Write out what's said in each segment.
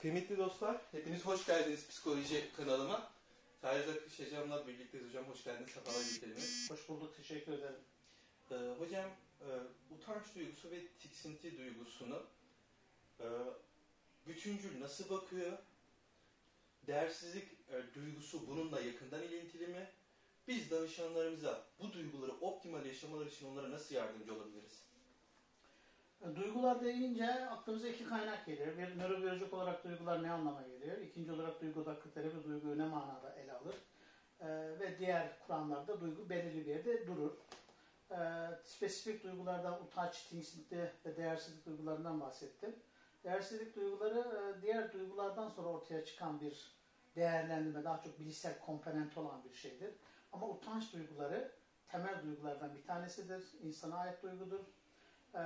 Kıymetli dostlar, hepiniz hoş geldiniz psikoloji kanalıma. Tahir Akış hocamla birlikteyiz hocam. Hoş geldiniz, sefalar getirdiniz. Hoş bulduk, teşekkür ederim. Ee, hocam, e, utanç duygusu ve tiksinti duygusunu e, bütüncül nasıl bakıyor? Değersizlik e, duygusu bununla yakından ilintili mi? Biz danışanlarımıza bu duyguları optimal yaşamaları için onlara nasıl yardımcı olabiliriz? Duygular deyince aklımıza iki kaynak geliyor. Bir nörobiyolojik olarak duygular ne anlama geliyor? İkinci olarak duygu dakika terapi duyguyu ne manada ele alır? Ee, ve diğer kuramlarda duygu belirli bir yerde durur. Ee, spesifik duygulardan utanç, tiksinti ve değersizlik duygularından bahsettim. Değersizlik duyguları e, diğer duygulardan sonra ortaya çıkan bir değerlendirme, daha çok bilişsel komponent olan bir şeydir. Ama utanç duyguları temel duygulardan bir tanesidir. İnsana ait duygudur. Ee,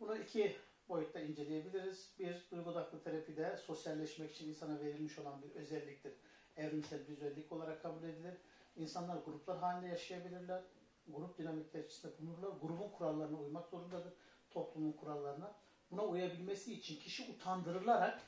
bunu iki boyutta inceleyebiliriz. Bir, duygu odaklı terapide sosyalleşmek için insana verilmiş olan bir özelliktir. Evrimsel bir özellik olarak kabul edilir. İnsanlar gruplar halinde yaşayabilirler. Grup dinamikleri içinde bulunurlar. Grubun kurallarına uymak zorundadır. Toplumun kurallarına. Buna uyabilmesi için kişi utandırılarak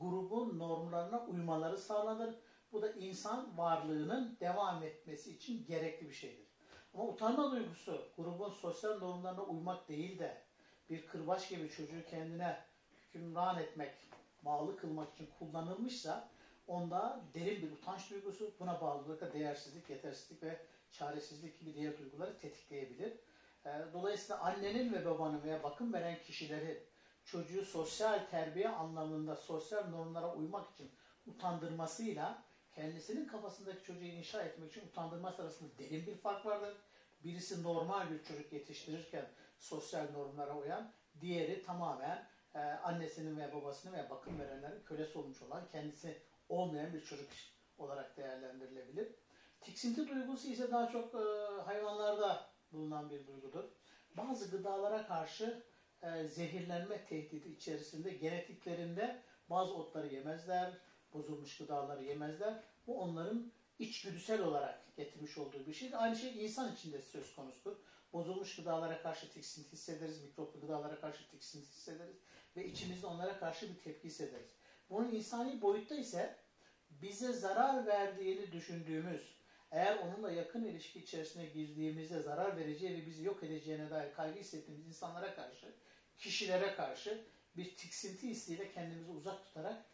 grubun normlarına uymaları sağlanır. Bu da insan varlığının devam etmesi için gerekli bir şeydir. Ama utanma duygusu grubun sosyal normlarına uymak değil de bir kırbaç gibi çocuğu kendine hükümran etmek, bağlı kılmak için kullanılmışsa onda derin bir utanç duygusu buna bağlı olarak değersizlik, yetersizlik ve çaresizlik gibi diğer duyguları tetikleyebilir. Dolayısıyla annenin ve babanın veya bakım veren kişilerin çocuğu sosyal terbiye anlamında sosyal normlara uymak için utandırmasıyla kendisinin kafasındaki çocuğu inşa etmek için utandırması arasında derin bir fark vardır. Birisi normal bir çocuk yetiştirirken sosyal normlara uyan, diğeri tamamen e, annesinin veya babasının veya bakım verenlerin kölesi olmuş olan, kendisi olmayan bir çocuk olarak değerlendirilebilir. Tiksinti duygusu ise daha çok e, hayvanlarda bulunan bir duygudur. Bazı gıdalara karşı e, zehirlenme tehdidi içerisinde genetiklerinde bazı otları yemezler, bozulmuş gıdaları yemezler. Bu onların içgüdüsel olarak getirmiş olduğu bir şeydir. Aynı şey insan için de söz konusudur. Bozulmuş gıdalara karşı tiksinti hissederiz, mikroplu gıdalara karşı tiksinti hissederiz ve içimizde onlara karşı bir tepki hissederiz. Bunun insani boyutta ise bize zarar verdiğini düşündüğümüz, eğer onunla yakın ilişki içerisine girdiğimizde zarar vereceği ve bizi yok edeceğine dair kaygı hissettiğimiz insanlara karşı, kişilere karşı bir tiksinti hissiyle kendimizi uzak tutarak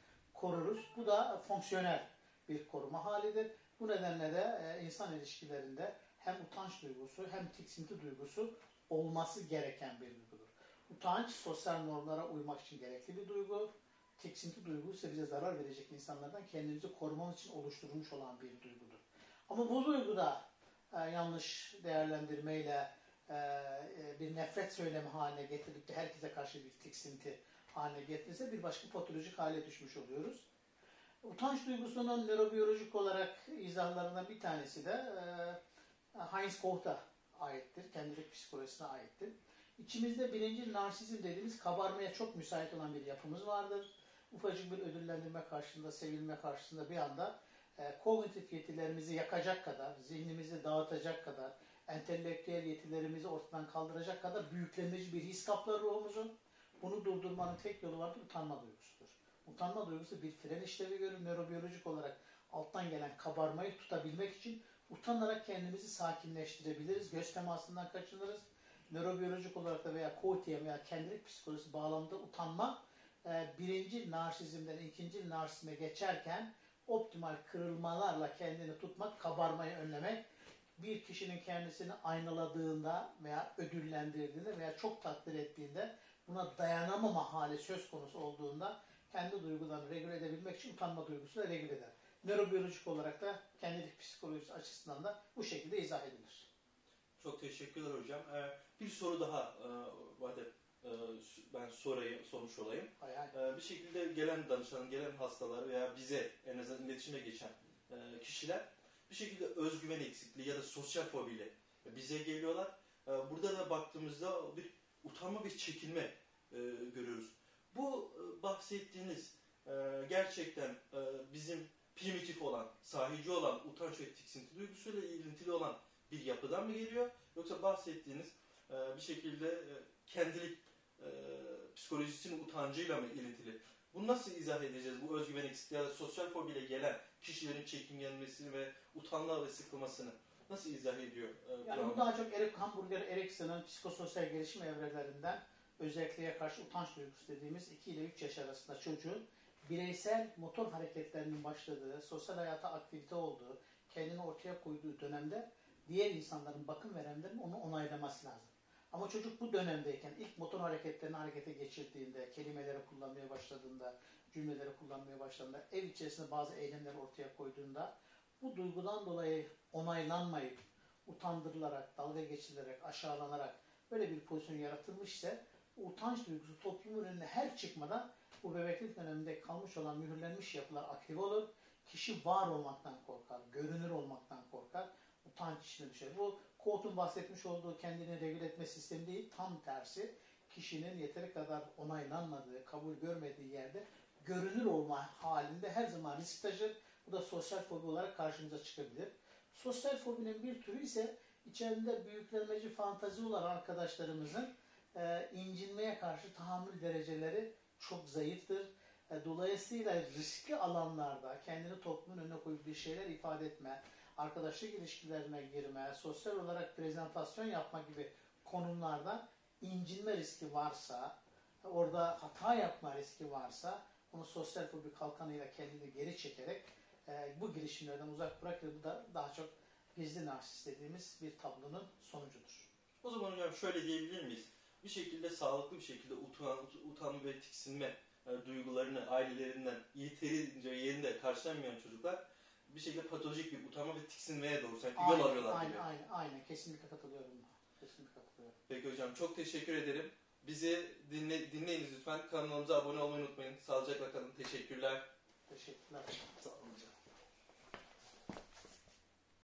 koruruz. Bu da fonksiyonel bir koruma halidir. Bu nedenle de e, insan ilişkilerinde hem utanç duygusu hem tiksinti duygusu olması gereken bir duygudur. Utanç sosyal normlara uymak için gerekli bir duygu. Tiksinti duygusu ise bize zarar verecek insanlardan kendimizi korumamız için oluşturulmuş olan bir duygudur. Ama bu duyguda e, yanlış değerlendirmeyle e, e, bir nefret söylemi haline getirilip de herkese karşı bir tiksinti haline getirirse bir başka patolojik hale düşmüş oluyoruz. Utanç duygusunun nörobiyolojik olarak izahlarından bir tanesi de e, Heinz Kohta aittir. Kendilik psikolojisine aittir. İçimizde birinci narsizm dediğimiz kabarmaya çok müsait olan bir yapımız vardır. Ufacık bir ödüllendirme karşısında, sevilme karşısında bir anda e, kognitif yetilerimizi yakacak kadar, zihnimizi dağıtacak kadar, entelektüel yetilerimizi ortadan kaldıracak kadar büyüklemeci bir his kaplar ruhumuzu. Bunu durdurmanın tek yolu vardır, utanma duygusudur. Utanma duygusu bir fren işlevi görür. Nörobiyolojik olarak alttan gelen kabarmayı tutabilmek için utanarak kendimizi sakinleştirebiliriz. Göz temasından kaçınırız. Nörobiyolojik olarak da veya kotiye veya kendilik psikolojisi bağlamında utanma e, birinci narsizmden ikinci narsizme geçerken optimal kırılmalarla kendini tutmak, kabarmayı önlemek, bir kişinin kendisini aynaladığında veya ödüllendirdiğinde veya çok takdir ettiğinde buna dayanamama hali söz konusu olduğunda kendi duygularını regüle edebilmek için utanma duygusunu regüle eder. Nörobiyolojik olarak da kendilik psikolojisi açısından da bu şekilde izah edilir. Çok teşekkürler hocam. Ee, bir soru daha e, e, ben sorayım, sormuş olayım. Hay hay. Ee, bir şekilde gelen danışan, gelen hastalar veya bize en azından iletişime geçen e, kişiler bir şekilde özgüven eksikliği ya da sosyal fobiyle bize geliyorlar. Ee, burada da baktığımızda bir utanma, bir çekinme e, görüyoruz. Bu e, bahsettiğiniz e, gerçekten e, bizim primitif olan, sahici olan, utanç ve tiksinti duygusuyla ilintili olan bir yapıdan mı geliyor? Yoksa bahsettiğiniz e, bir şekilde e, kendilik e, psikolojisinin utancıyla mı ilintili? Bunu nasıl izah edeceğiz? Bu özgüven eksikliği ya da sosyal fobiyle gelen kişilerin çekingenmesini ve utanma ve sıkılmasını nasıl izah ediyor? e, Yani bu daha çok Erik Hamburger Erikson'un psikososyal gelişim evrelerinden özelliğe karşı utanç duygusu dediğimiz 2 ile 3 yaş arasında çocuğun bireysel motor hareketlerinin başladığı, sosyal hayata aktivite olduğu, kendini ortaya koyduğu dönemde diğer insanların, bakım verenlerin onu onaylaması lazım. Ama çocuk bu dönemdeyken ilk motor hareketlerini harekete geçirdiğinde, kelimeleri kullanmaya başladığında, cümleleri kullanmaya başladığında, ev içerisinde bazı eylemler ortaya koyduğunda bu duygudan dolayı onaylanmayıp, utandırılarak, dalga geçilerek, aşağılanarak böyle bir pozisyon yaratılmış ise utanç duygusu toplumun önüne her çıkmadan bu bebeklik döneminde kalmış olan mühürlenmiş yapılar aktive olur. Kişi var olmaktan korkar, görünür olmaktan korkar, utanç içine düşer. Bu Kolt'un bahsetmiş olduğu kendini regüle etme sistemi değil, tam tersi. Kişinin yeteri kadar onaylanmadığı, kabul görmediği yerde görünür olma halinde her zaman risk taşır. Bu da sosyal fobi olarak karşımıza çıkabilir. Sosyal fobinin bir türü ise içerisinde büyüklenmeci fantazi olan arkadaşlarımızın e, incinmeye karşı tahammül dereceleri çok zayıftır. E, dolayısıyla riskli alanlarda kendini toplumun önüne koyup bir şeyler ifade etme, arkadaşlık ilişkilerine girme, sosyal olarak prezentasyon yapma gibi konumlarda incinme riski varsa, orada hata yapma riski varsa onu sosyal fobi kalkanıyla kendini geri çekerek e, bu girişimlerden uzak bırakır. Bu da daha çok gizli narsist dediğimiz bir tablonun sonucudur. O zaman hocam şöyle diyebilir miyiz? Bir şekilde sağlıklı bir şekilde utan, utanma ve tiksinme e, duygularını ailelerinden yeterince yerinde karşılanmayan çocuklar bir şekilde patolojik bir utanma ve tiksinmeye doğru sanki yol arıyorlar aynen, gibi. aynen, aynen. Kesinlikle katılıyorum. Kesinlikle katılıyorum. Peki hocam çok teşekkür ederim. Bizi dinle, dinleyiniz lütfen. Kanalımıza abone olmayı unutmayın. Sağlıcakla kalın. Teşekkürler. Teşekkürler.